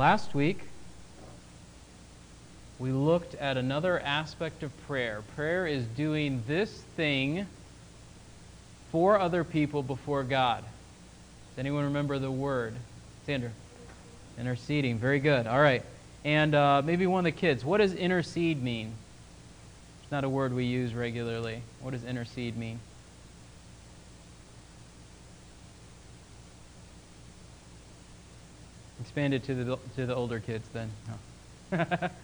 last week, we looked at another aspect of prayer. Prayer is doing this thing for other people before God. Does anyone remember the word? Sandra? Interceding. Very good. All right. And uh, maybe one of the kids. What does intercede mean? It's not a word we use regularly. What does intercede mean? Expand it to the, to the older kids then. No.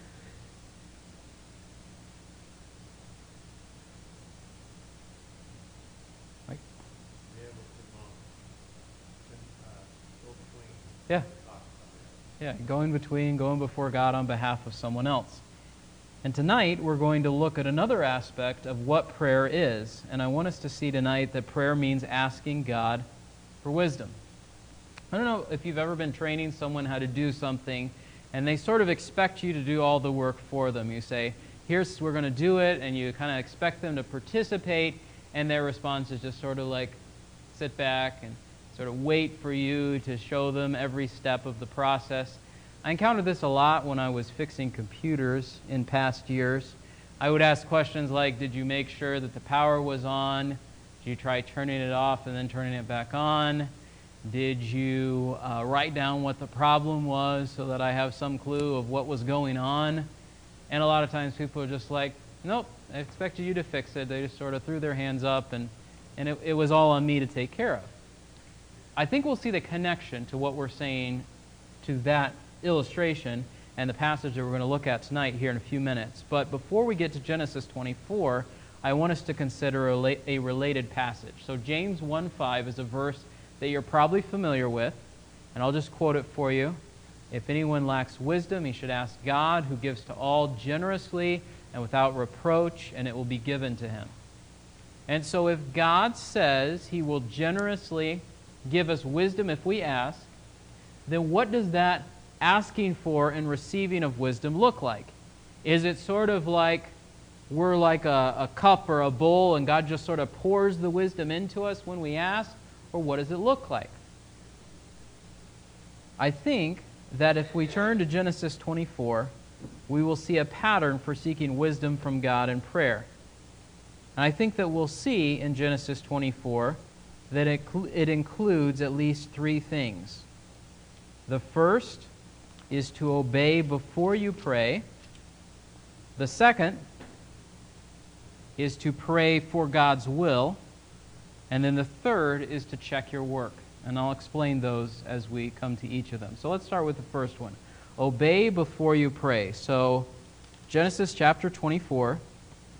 Yeah. Yeah, going between, going before God on behalf of someone else. And tonight we're going to look at another aspect of what prayer is. And I want us to see tonight that prayer means asking God for wisdom. I don't know if you've ever been training someone how to do something and they sort of expect you to do all the work for them. You say, here's, we're going to do it, and you kind of expect them to participate, and their response is just sort of like, sit back and sort of wait for you to show them every step of the process. I encountered this a lot when I was fixing computers in past years. I would ask questions like Did you make sure that the power was on? Did you try turning it off and then turning it back on? Did you uh, write down what the problem was so that I have some clue of what was going on? And a lot of times people are just like, Nope, I expected you to fix it. They just sort of threw their hands up, and, and it, it was all on me to take care of. I think we'll see the connection to what we're saying to that illustration and the passage that we're going to look at tonight here in a few minutes. But before we get to Genesis 24, I want us to consider a, a related passage. So James 1:5 is a verse that you're probably familiar with, and I'll just quote it for you. If anyone lacks wisdom, he should ask God, who gives to all generously and without reproach, and it will be given to him. And so if God says he will generously give us wisdom if we ask, then what does that asking for and receiving of wisdom look like? Is it sort of like we're like a, a, cup or a bowl and God just sort of pours the wisdom into us when we ask? Or what does it look like? I think that if we turn to Genesis 24, we will see a pattern for seeking wisdom from God in prayer. And I think that we'll see in Genesis 24 that it, it includes at least three things. The first is to obey before you pray. The second is to pray for God's will. And then the third is to check your work. And I'll explain those as we come to each of them. So let's start with the first one obey before you pray. So, Genesis chapter 24.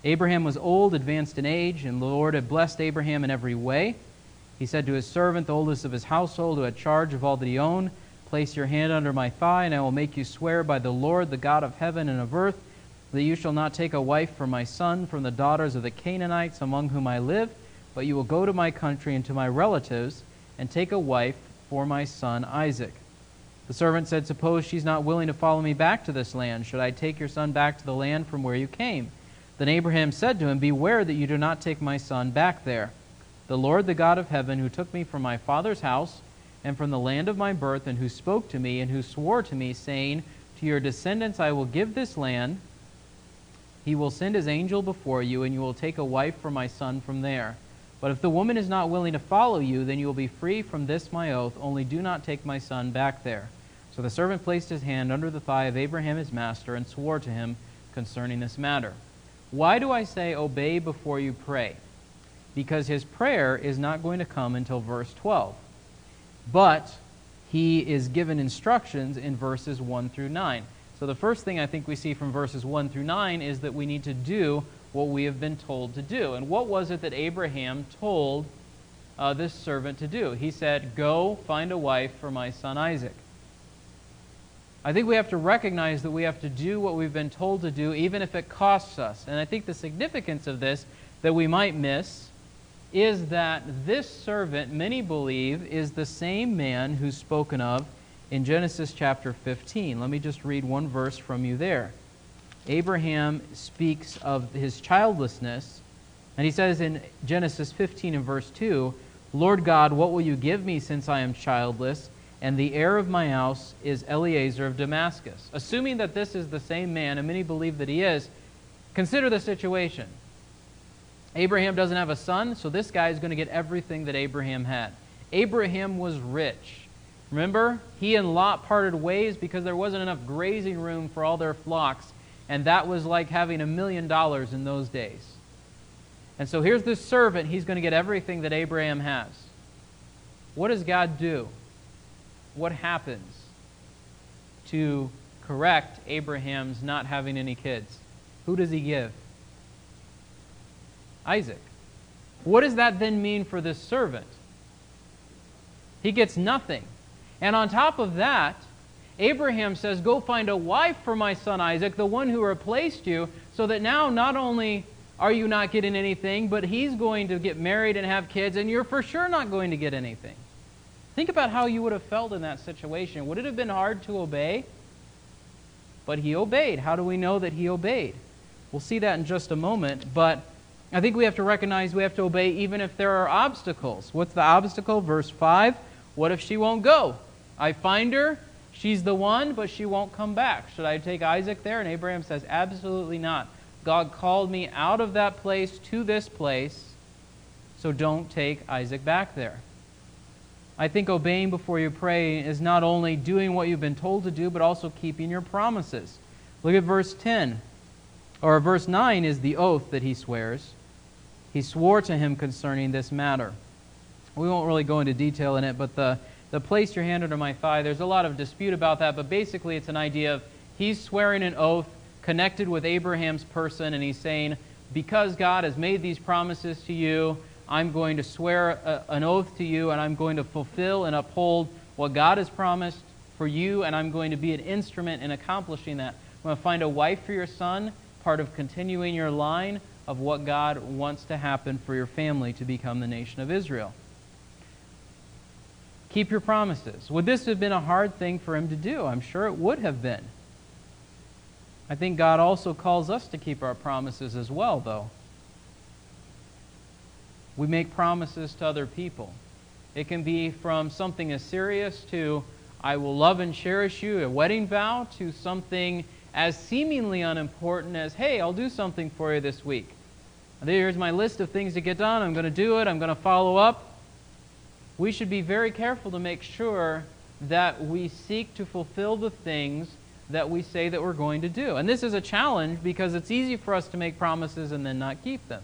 Abraham was old, advanced in age, and the Lord had blessed Abraham in every way. He said to his servant, the oldest of his household, who had charge of all that he owned, Place your hand under my thigh, and I will make you swear by the Lord, the God of heaven and of earth, that you shall not take a wife for my son from the daughters of the Canaanites among whom I live, but you will go to my country and to my relatives, and take a wife for my son Isaac. The servant said, Suppose she's not willing to follow me back to this land. Should I take your son back to the land from where you came? Then Abraham said to him, Beware that you do not take my son back there. The Lord, the God of heaven, who took me from my father's house and from the land of my birth, and who spoke to me, and who swore to me, saying, To your descendants I will give this land, he will send his angel before you, and you will take a wife for my son from there. But if the woman is not willing to follow you, then you will be free from this my oath, only do not take my son back there. So the servant placed his hand under the thigh of Abraham his master, and swore to him concerning this matter. Why do I say obey before you pray? because his prayer is not going to come until verse 12. But he is given instructions in verses 1 through 9. So the first thing I think we see from verses 1 through 9 is that we need to do what we have been told to do. And what was it that Abraham told uh, this servant to do? He said, Go find a wife for my son Isaac. I think we have to recognize that we have to do what we've been told to do, even if it costs us. And I think the significance of this that we might miss is that this servant, many believe, is the same man who's spoken of in Genesis chapter 15. Let me just read one verse from you there. Abraham speaks of his childlessness, and he says in Genesis 15 and verse 2, Lord God, what will you give me since I am childless? and the heir of my house is Eliezer of Damascus. Assuming that this is the same man, and many believe that he is, consider the situation. Abraham doesn't have a son, so this guy is going to get everything that Abraham had. Abraham was rich. Remember, he and Lot parted ways because there wasn't enough grazing room for all their flocks, and that was like having a million dollars in those days. And so here's this servant, he's going to get everything that Abraham has. What does God do? What happens to correct Abraham's not having any kids? Who does he give? Isaac. What does that then mean for this servant? He gets nothing. And on top of that, Abraham says, Go find a wife for my son Isaac, the one who replaced you, so that now not only are you not getting anything, but he's going to get married and have kids, and you're for sure not going to get anything. Think about how you would have felt in that situation. Would it have been hard to obey? But he obeyed. How do we know that he obeyed? We'll see that in just a moment, but I think we have to recognize we have to obey even if there are obstacles. What's the obstacle? Verse 5 What if she won't go? I find her, she's the one, but she won't come back. Should I take Isaac there? And Abraham says, Absolutely not. God called me out of that place to this place, so don't take Isaac back there. I think obeying before you pray is not only doing what you've been told to do, but also keeping your promises. Look at verse 10. Or verse 9 is the oath that he swears. He swore to him concerning this matter. We won't really go into detail in it, but the the place your hand under my thigh. There's a lot of dispute about that, but basically it's an idea of he's swearing an oath connected with Abraham's person, and he's saying, Because God has made these promises to you, I'm going to swear a, an oath to you, and I'm going to fulfill and uphold what God has promised for you, and I'm going to be an instrument in accomplishing that. I'm going to find a wife for your son, part of continuing your line of what God wants to happen for your family to become the nation of Israel. Keep your promises. Would this have been a hard thing for him to do? I'm sure it would have been. I think God also calls us to keep our promises as well, though. We make promises to other people. It can be from something as serious to, I will love and cherish you, a wedding vow, to something as seemingly unimportant as, hey, I'll do something for you this week. Here's my list of things to get done. I'm going to do it. I'm going to follow up we should be very careful to make sure that we seek to fulfill the things that we say that we're going to do. And this is a challenge because it's easy for us to make promises and then not keep them.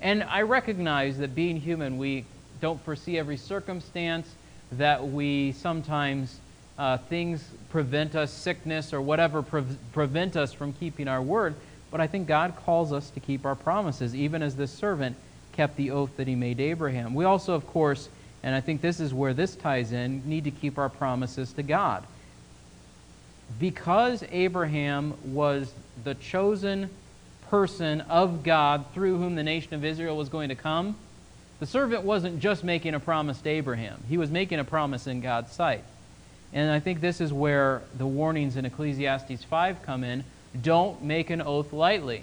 And I recognize that being human, we don't foresee every circumstance, that we sometimes uh, things prevent us, sickness or whatever pre- prevent us from keeping our word. But I think God calls us to keep our promises, even as this servant kept the oath that he made Abraham. We also, of course, and I think this is where this ties in, need to keep our promises to God. Because Abraham was the chosen person of God through whom the nation of Israel was going to come, the servant wasn't just making a promise to Abraham, he was making a promise in God's sight. And I think this is where the warnings in Ecclesiastes 5 come in. Don't make an oath lightly.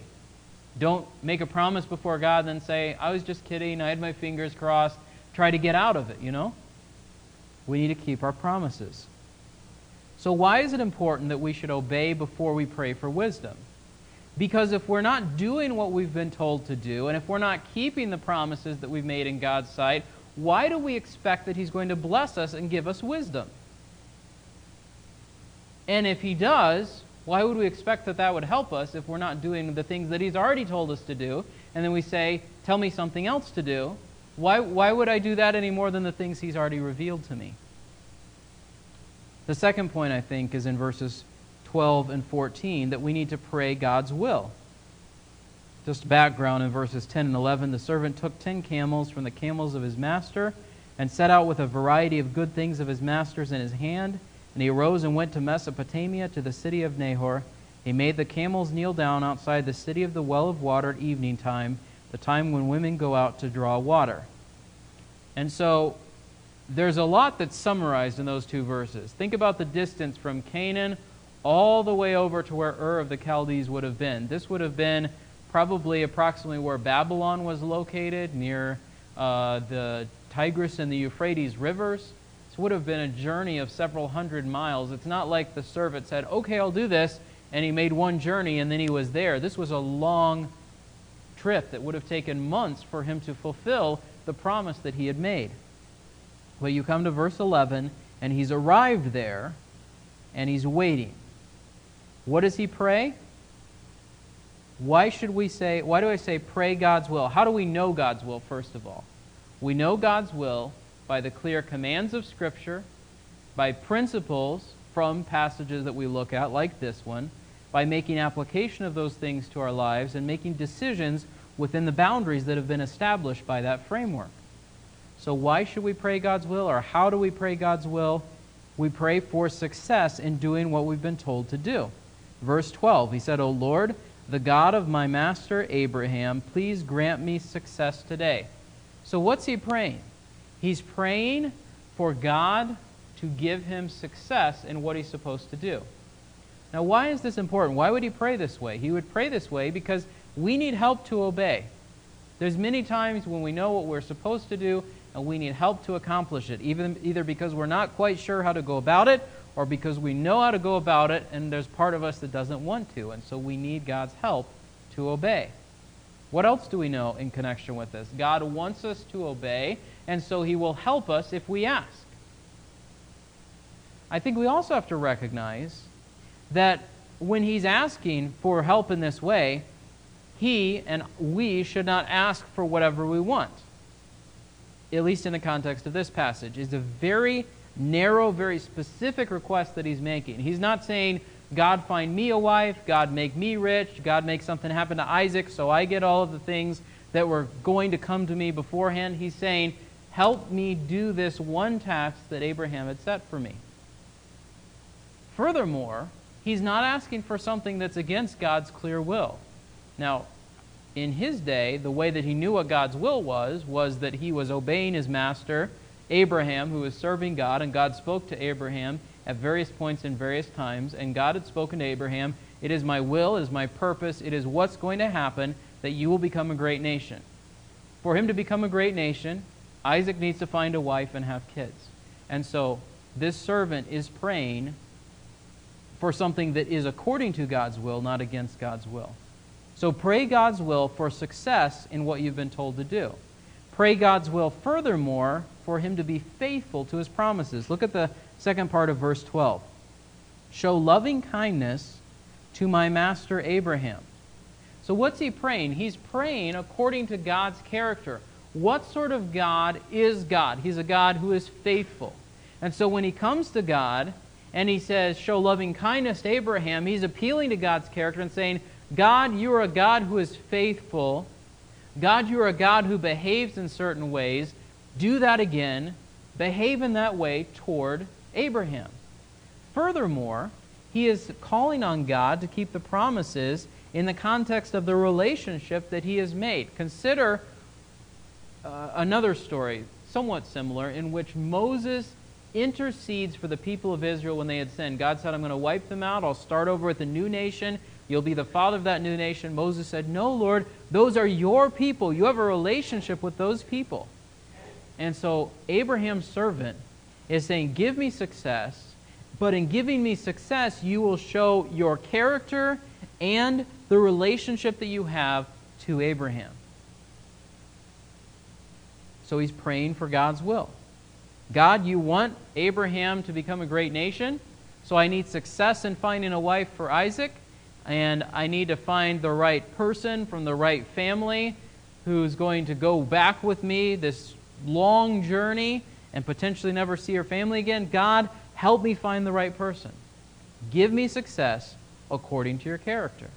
Don't make a promise before God and then say, I was just kidding, I had my fingers crossed, try to get out of it, you know? We need to keep our promises. So, why is it important that we should obey before we pray for wisdom? Because if we're not doing what we've been told to do, and if we're not keeping the promises that we've made in God's sight, why do we expect that He's going to bless us and give us wisdom? And if He does, why would we expect that that would help us if we're not doing the things that He's already told us to do? And then we say, Tell me something else to do. Why, why would I do that any more than the things he's already revealed to me? The second point, I think, is in verses 12 and 14 that we need to pray God's will. Just background in verses 10 and 11 the servant took 10 camels from the camels of his master and set out with a variety of good things of his master's in his hand. And he arose and went to Mesopotamia to the city of Nahor. He made the camels kneel down outside the city of the well of water at evening time the time when women go out to draw water. And so there's a lot that's summarized in those two verses. Think about the distance from Canaan all the way over to where Ur of the Chaldees would have been. This would have been probably approximately where Babylon was located, near uh, the Tigris and the Euphrates rivers. This would have been a journey of several hundred miles. It's not like the servant said, Okay, I'll do this, and he made one journey and then he was there. This was a long trip that would have taken months for him to fulfill the promise that he had made. But you come to verse 11, and he's arrived there, and he's waiting. What does he pray? Why should we say, why do I say pray God's will? How do we know God's will, first of all? We know God's will by the clear commands of Scripture, by principles from passages that we look at, like this one, by making application of those things to our lives, and making decisions within the boundaries that have been established by that framework. So, why should we pray God's will, or how do we pray God's will? We pray for success in doing what we've been told to do. Verse 12, he said, O Lord, the God of my master Abraham, please grant me success today. So, what's he praying? He's praying for God to give him success in what he's supposed to do. Now, why is this important? Why would he pray this way? He would pray this way because we need help to obey. There's many times when we know what we're supposed to do and we need help to accomplish it, even either because we're not quite sure how to go about it or because we know how to go about it and there's part of us that doesn't want to, and so we need God's help to obey. What else do we know in connection with this? God wants us to obey, and so he will help us if we ask. I think we also have to recognize that when he's asking for help in this way, he and we should not ask for whatever we want. At least in the context of this passage, is a very narrow, very specific request that he's making. He's not saying, God find me a wife, God make me rich, God make something happen to Isaac so I get all of the things that were going to come to me beforehand. He's saying, help me do this one task that Abraham had set for me. Furthermore, he's not asking for something that's against God's clear will. Now, in his day, the way that he knew what God's will was, was that he was obeying his master, Abraham, who was serving God, and God spoke to Abraham at various points in various times, and God had spoken to Abraham, It is my will, it is my purpose, it is what's going to happen that you will become a great nation. For him to become a great nation, Isaac needs to find a wife and have kids. And so this servant is praying for something that is according to God's will, not against God's will. So pray God's will for success in what you've been told to do. Pray God's will, furthermore, for him to be faithful to his promises. Look at the second part of verse 12. Show loving kindness to my master Abraham. So, what's he praying? He's praying according to God's character. What sort of God is God? He's a God who is faithful. And so, when he comes to God and he says, Show loving kindness to Abraham, he's appealing to God's character and saying, God, you are a God who is faithful. God, you are a God who behaves in certain ways. Do that again. Behave in that way toward Abraham. Furthermore, he is calling on God to keep the promises in the context of the relationship that he has made. Consider uh, another story, somewhat similar, in which Moses intercedes for the people of Israel when they had sinned. God said, I'm going to wipe them out. I'll start over with a new nation. You'll be the father of that new nation. Moses said, No, Lord, those are your people. You have a relationship with those people. And so Abraham's servant is saying, Give me success, but in giving me success, you will show your character and the relationship that you have to Abraham. So he's praying for God's will. God, you want Abraham to become a great nation, so I need success in finding a wife for Isaac and I need to find the right person from the right family who's going to go back with me this long journey and potentially never see her family again. God, help me find the right person. Give me success according to your character.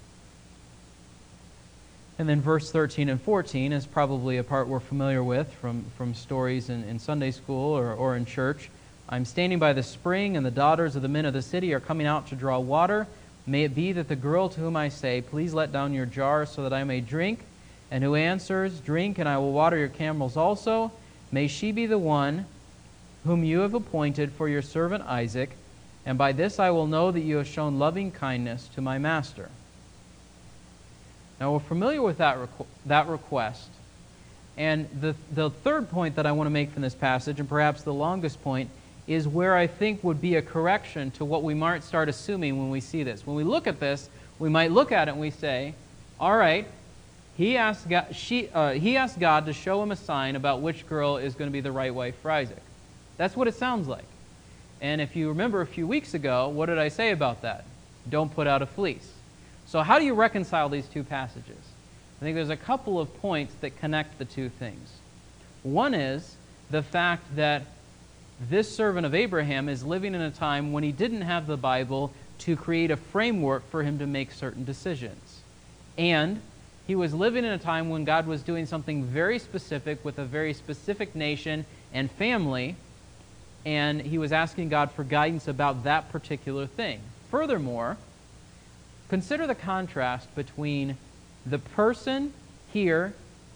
And then verse 13 and 14 is probably a part we're familiar with from, from stories in, in Sunday school or, or in church. I'm standing by the spring, and the daughters of the men of the city are coming out to draw water. May it be that the girl to whom I say, Please let down your jar so that I may drink, and who answers, Drink, and I will water your camels also, may she be the one whom you have appointed for your servant Isaac, and by this I will know that you have shown loving kindness to my master. Now we're familiar with that, requ- that request. And the, the third point that I want to make from this passage, and perhaps the longest point, is where I think would be a correction to what we might start assuming when we see this. When we look at this, we might look at it and we say, all right, he asked God, she, uh, he asked God to show him a sign about which girl is going to be the right wife for Isaac. That's what it sounds like. And if you remember a few weeks ago, what did I say about that? Don't put out a fleece. So, how do you reconcile these two passages? I think there's a couple of points that connect the two things. One is the fact that this servant of Abraham is living in a time when he didn't have the Bible to create a framework for him to make certain decisions. And he was living in a time when God was doing something very specific with a very specific nation and family, and he was asking God for guidance about that particular thing. Furthermore, consider the contrast between the person here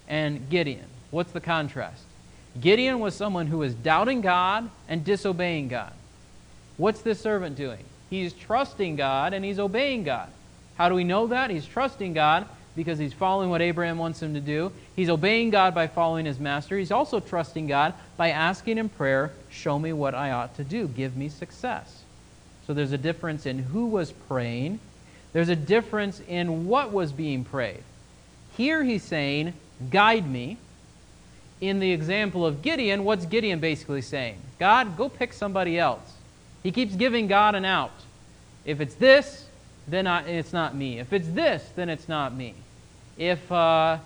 and Gideon. What's the contrast? Gideon was someone who was doubting God and disobeying God. What's this servant doing? He's trusting God and he's obeying God. How do we know that? He's trusting God because he's following what Abraham wants him to do. He's obeying God by following his master. He's also trusting God by asking in prayer, Show me what I ought to do. Give me success. So there's a difference in who was praying, there's a difference in what was being prayed. Here he's saying, Guide me in the example of Gideon, what's Gideon basically saying? God, go pick somebody else. He keeps giving God an out. If it's this, then I, it's not me. If it's this, then it's not me. If uh,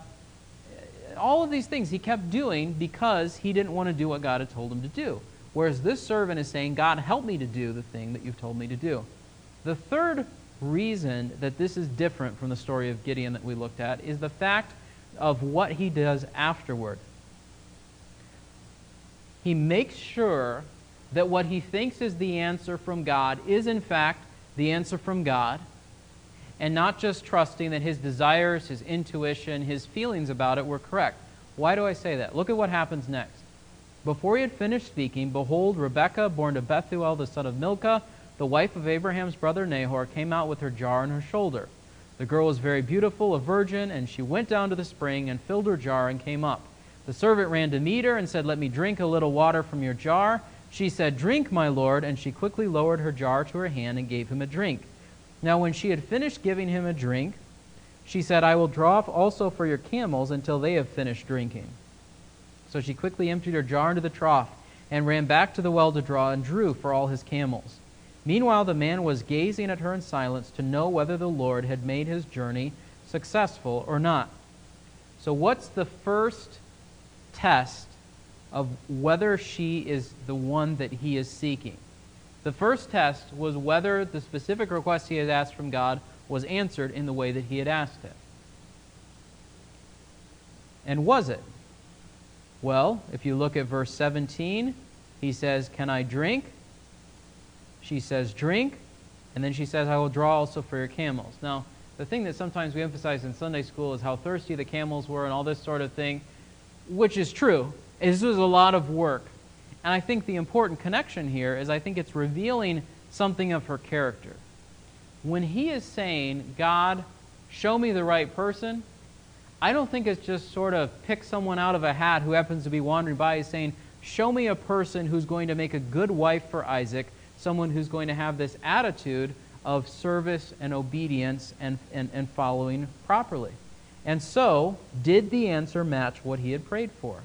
all of these things he kept doing because he didn't want to do what God had told him to do. Whereas this servant is saying, God, help me to do the thing that you've told me to do. The third reason that this is different from the story of Gideon that we looked at is the fact of what he does afterward he makes sure that what he thinks is the answer from God is, in fact, the answer from God, and not just trusting that his desires, his intuition, his feelings about it were correct. Why do I say that? Look at what happens next. Before he had finished speaking, behold, Rebekah, born to Bethuel, the son of Milcah, the wife of Abraham's brother Nahor, came out with her jar on her shoulder. The girl was very beautiful, a virgin, and she went down to the spring and filled her jar and came up. The servant ran to meet her and said, Let me drink a little water from your jar. She said, Drink, my lord. And she quickly lowered her jar to her hand and gave him a drink. Now, when she had finished giving him a drink, she said, I will draw also for your camels until they have finished drinking. So she quickly emptied her jar into the trough and ran back to the well to draw and drew for all his camels. Meanwhile, the man was gazing at her in silence to know whether the Lord had made his journey successful or not. So, what's the first test of whether she is the one that he is seeking. The first test was whether the specific request he had asked from God was answered in the way that he had asked it. And was it? Well, if you look at verse 17, he says, Can I drink? She says, Drink. And then she says, I will draw also for your camels. Now, the thing that sometimes we emphasize in Sunday school is how thirsty the camels were and all this sort of thing which is true. This was a lot of work. And I think the important connection here is I think it's revealing something of her character. When he is saying, God, show me the right person, I don't think it's just sort of pick someone out of a hat who happens to be wandering by. He's saying, show me a person who's going to make a good wife for Isaac, someone who's going to have this attitude of service and obedience and, and, and following properly. And so, did the answer match what he had prayed for?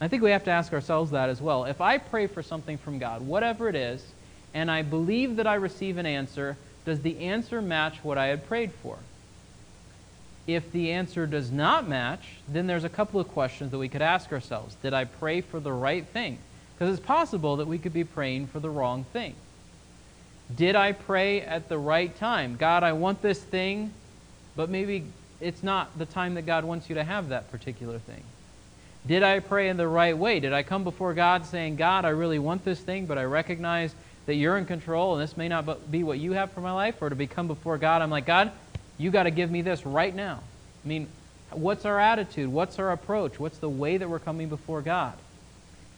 I think we have to ask ourselves that as well. If I pray for something from God, whatever it is, and I believe that I receive an answer, does the answer match what I had prayed for? If the answer does not match, then there's a couple of questions that we could ask ourselves. Did I pray for the right thing? Because it's possible that we could be praying for the wrong thing. Did I pray at the right time? God, I want this thing, but maybe it's not the time that God wants you to have that particular thing. Did I pray in the right way? Did I come before God saying, God, I really want this thing, but I recognize that you're in control and this may not be what you have for my life? Or to become before God, I'm like, God, you got to give me this right now. I mean, what's our attitude? What's our approach? What's the way that we're coming before God?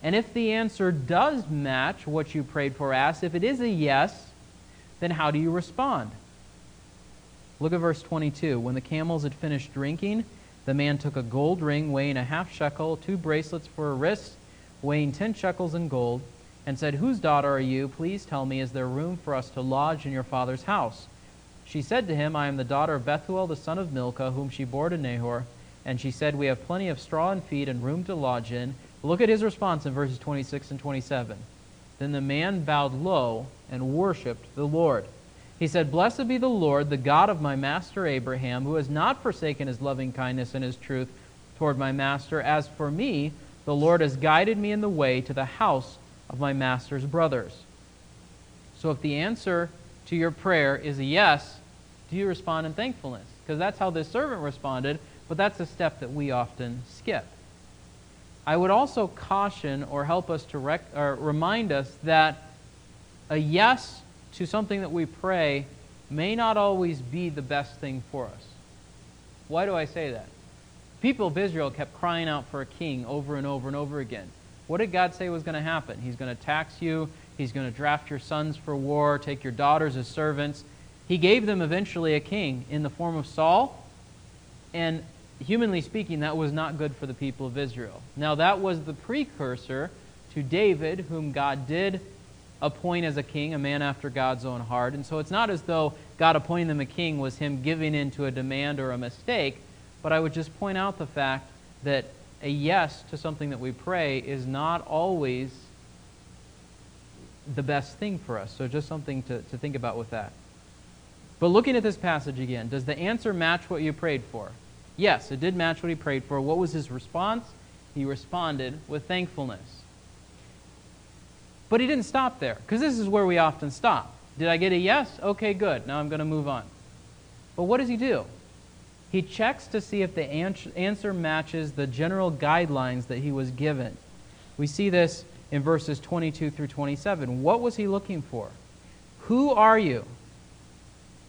And if the answer does match what you prayed for, asked, if it is a yes, then how do you respond? Look at verse 22. When the camels had finished drinking, the man took a gold ring weighing a half shekel, two bracelets for a wrist, weighing ten shekels in gold, and said, Whose daughter are you? Please tell me, is there room for us to lodge in your father's house? She said to him, I am the daughter of Bethuel the son of Milcah, whom she bore to Nahor. And she said, We have plenty of straw and feed and room to lodge in. Look at his response in verses 26 and 27. Then the man bowed low and worshipped the Lord. He said, Blessed be the Lord, the God of my master Abraham, who has not forsaken his loving kindness and his truth toward my master. As for me, the Lord has guided me in the way to the house of my master's brothers. So if the answer to your prayer is a yes, do you respond in thankfulness? Because that's how this servant responded, but that's a step that we often skip. I would also caution or help us to rec- or remind us that a yes to something that we pray may not always be the best thing for us. Why do I say that? People of Israel kept crying out for a king over and over and over again. What did God say was going to happen? He's going to tax you, He's going to draft your sons for war, take your daughters as servants. He gave them eventually a king in the form of Saul, and humanly speaking, that was not good for the people of Israel. Now, that was the precursor to David, whom God did appoint as a king, a man after God's own heart. And so it's not as though God appointing them a king was him giving in to a demand or a mistake, but I would just point out the fact that a yes to something that we pray is not always the best thing for us. So just something to, to think about with that. But looking at this passage again, does the answer match what you prayed for? Yes, it did match what he prayed for. What was his response? He responded with thankfulness. But he didn't stop there, because this is where we often stop. Did I get a yes? Okay, good. Now I'm going to move on. But what does he do? He checks to see if the answer matches the general guidelines that he was given. We see this in verses 22 through 27. What was he looking for? Who are you?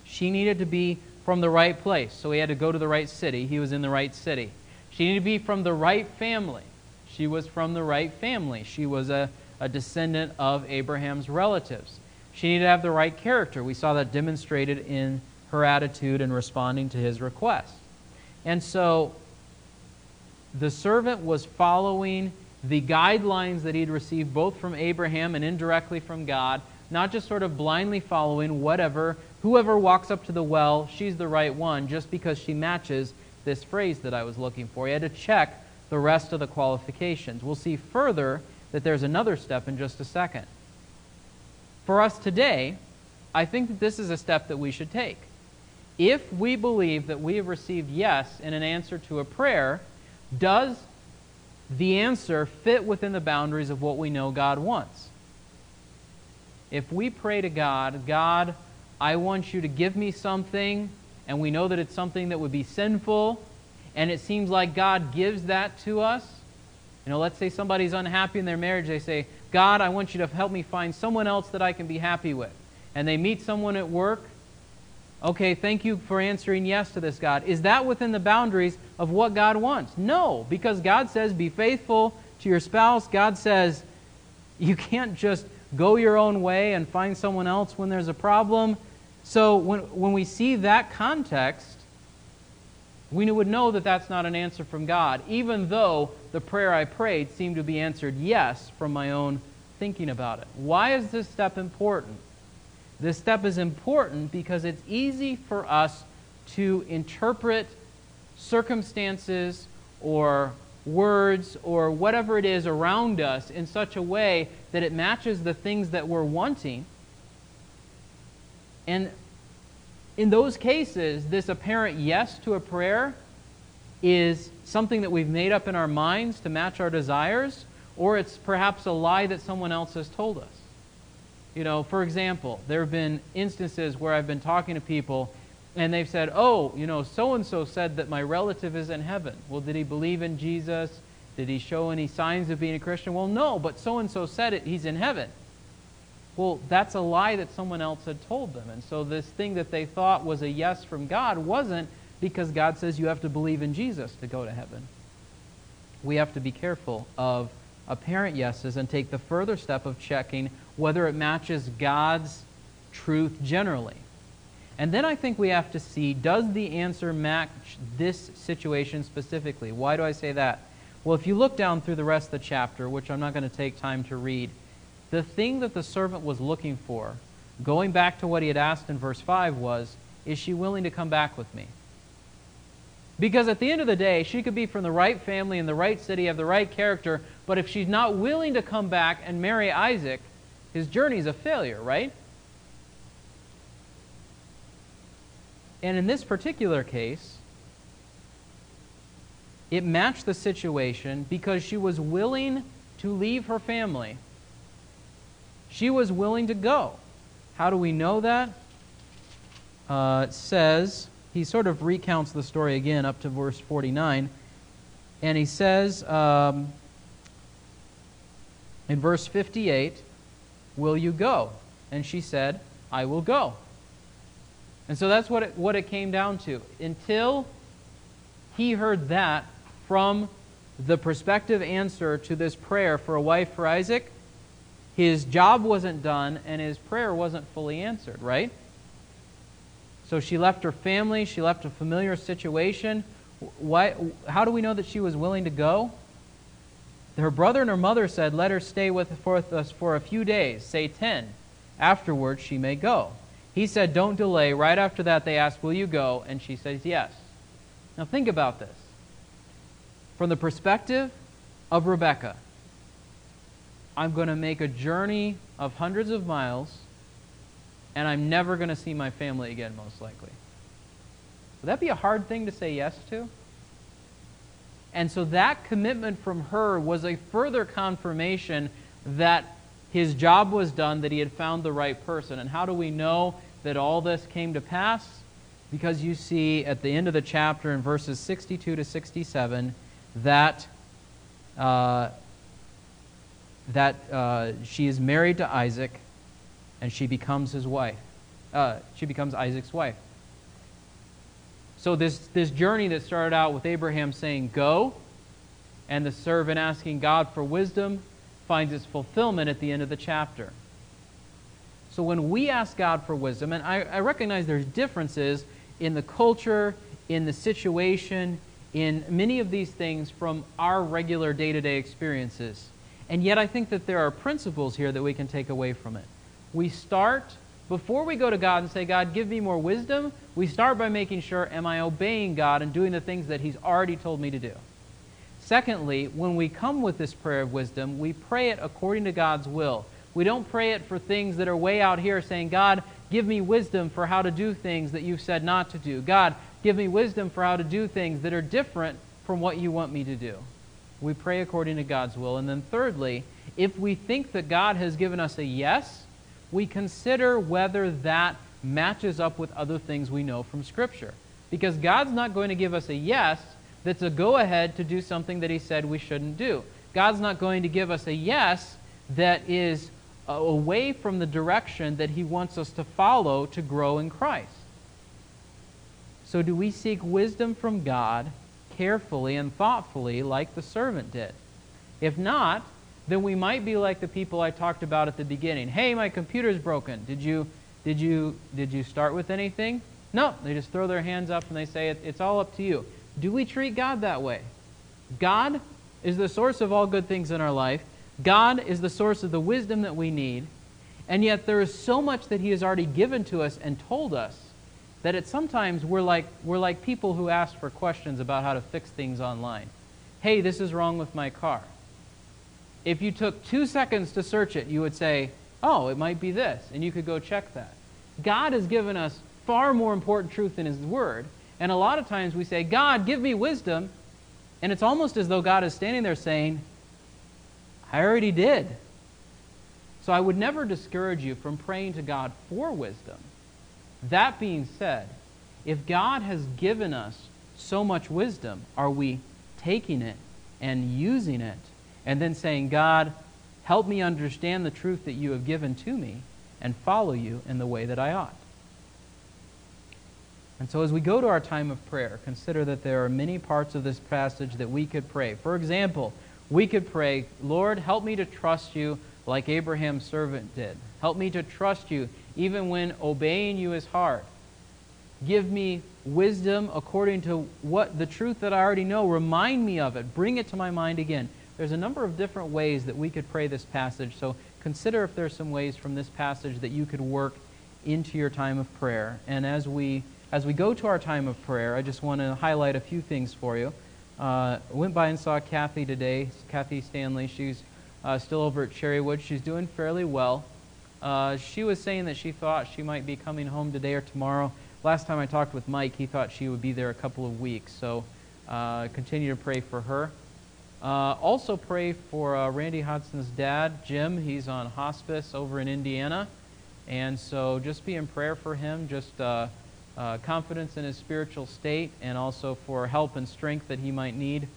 She needed to be from the right place, so he had to go to the right city. He was in the right city. She needed to be from the right family. She was from the right family. She was a, a descendant of Abraham's relatives. She needed to have the right character. We saw that demonstrated in her attitude in responding to his request. And so the servant was following the guidelines that he'd received both from Abraham and indirectly from God, not just sort of blindly following whatever, whoever walks up to the well, she's the right one, just because she matches this phrase that I was looking for. You had to check the rest of the qualifications. We'll see further that there's another step in just a second. For us today, I think that this is a step that we should take if we believe that we have received yes in an answer to a prayer, does the answer fit within the boundaries of what we know God wants? If we pray to God, God, I want you to give me something, and we know that it's something that would be sinful, and it seems like God gives that to us. You know, let's say somebody's unhappy in their marriage. They say, God, I want you to help me find someone else that I can be happy with. And they meet someone at work Okay, thank you for answering yes to this, God. Is that within the boundaries of what God wants? No, because God says, be faithful to your spouse. God says, you can't just go your own way and find someone else when there's a problem. So when, when we see that context, we would know that that's not an answer from God, even though the prayer I prayed seemed to be answered yes from my own thinking about it. Why is this step important? This step is important because it's easy for us to interpret circumstances or words or whatever it is around us in such a way that it matches the things that we're wanting. And in those cases, this apparent yes to a prayer is something that we've made up in our minds to match our desires, or it's perhaps a lie that someone else has told us. You know, for example, there have been instances where I've been talking to people and they've said, oh, you know, so and so said that my relative is in heaven. Well, did he believe in Jesus? Did he show any signs of being a Christian? Well, no, but so and so said it, he's in heaven. Well, that's a lie that someone else had told them. And so this thing that they thought was a yes from God wasn't because God says you have to believe in Jesus to go to heaven. We have to be careful of apparent yeses and take the further step of checking whether it matches God's truth generally. And then I think we have to see does the answer match this situation specifically? Why do I say that? Well, if you look down through the rest of the chapter, which I'm not going to take time to read, the thing that the servant was looking for, going back to what he had asked in verse 5, was Is she willing to come back with me? Because at the end of the day, she could be from the right family in the right city, have the right character, but if she's not willing to come back and marry Isaac, his journey is a failure, right? And in this particular case, it matched the situation because she was willing to leave her family. She was willing to go. How do we know that? Uh, it says, he sort of recounts the story again up to verse 49. And he says um, in verse 58, Will you go? And she said, I will go. And so that's what it, what it came down to. Until he heard that from the prospective answer to this prayer for a wife for Isaac, his job wasn't done and his prayer wasn't fully answered, right? So she left her family, she left a familiar situation. Why, how do we know that she was willing to go? Her brother and her mother said, Let her stay with us for a few days, say 10. Afterwards, she may go. He said, Don't delay. Right after that, they asked, Will you go? And she says, Yes. Now think about this. From the perspective of Rebecca, I'm going to make a journey of hundreds of miles and I'm never going to see my family again, most likely. Would that be a hard thing to say yes to? And so that commitment from her was a further confirmation that his job was done, that he had found the right person. And how do we know that all this came to pass? Because you see at the end of the chapter in verses 62 to 67 that, uh, that uh, she is married to Isaac and she becomes his wife. Uh, she becomes Isaac's wife. So this, this journey that started out with Abraham saying, Go, and the servant asking God for wisdom, finds its fulfillment at the end of the chapter. So when we ask God for wisdom, and I, I recognize there's differences in the culture, in the situation, in many of these things from our regular day to day experiences. And yet I think that there are principles here that we can take away from it we start, before we go to God and say, God, give me more wisdom, we start by making sure, am I obeying God and doing the things that He's already told me to do? Secondly, when we come with this prayer of wisdom, we pray it according to God's will. We don't pray it for things that are way out here saying, God, give me wisdom for how to do things that you've said not to do. God, give me wisdom for how to do things that are different from what you want me to do. We pray according to God's will. And then thirdly, if we think that God has given us a yes, we consider whether that matches up with other things we know from Scripture. Because God's not going to give us a yes that's a go ahead to do something that He said we shouldn't do. God's not going to give us a yes that is away from the direction that He wants us to follow to grow in Christ. So, do we seek wisdom from God carefully and thoughtfully like the servant did? If not, then we might be like the people I talked about at the beginning. Hey, my computer's broken. Did you did you did you start with anything? No, they just throw their hands up and they say it's all up to you. Do we treat God that way? God is the source of all good things in our life. God is the source of the wisdom that we need. And yet there is so much that he has already given to us and told us that it sometimes we're like we're like people who ask for questions about how to fix things online. Hey, this is wrong with my car if you took two seconds to search it, you would say, oh, it might be this, and you could go check that. God has given us far more important truth in His Word, and a lot of times we say, God, give me wisdom, and it's almost as though God is standing there saying, I already did. So I would never discourage you from praying to God for wisdom. That being said, if God has given us so much wisdom, are we taking it and using it and then saying, God, help me understand the truth that you have given to me and follow you in the way that I ought. And so, as we go to our time of prayer, consider that there are many parts of this passage that we could pray. For example, we could pray, Lord, help me to trust you like Abraham's servant did. Help me to trust you even when obeying you is hard. Give me wisdom according to what the truth that I already know. Remind me of it. Bring it to my mind again. There's a number of different ways that we could pray this passage, so consider if there's some ways from this passage that you could work into your time of prayer. And as we as we go to our time of prayer, I just want to highlight a few things for you. Uh, went by and saw Kathy today, Kathy Stanley. She's uh, still over at Cherrywood. She's doing fairly well. Uh, she was saying that she thought she might be coming home today or tomorrow. Last time I talked with Mike, he thought she would be there a couple of weeks. So uh, continue to pray for her. Uh, also pray for uh, Randy Hodson's dad, Jim. He's on hospice over in Indiana. And so just be in prayer for him, just uh, confidence in his spiritual state, and also for help and strength that he might need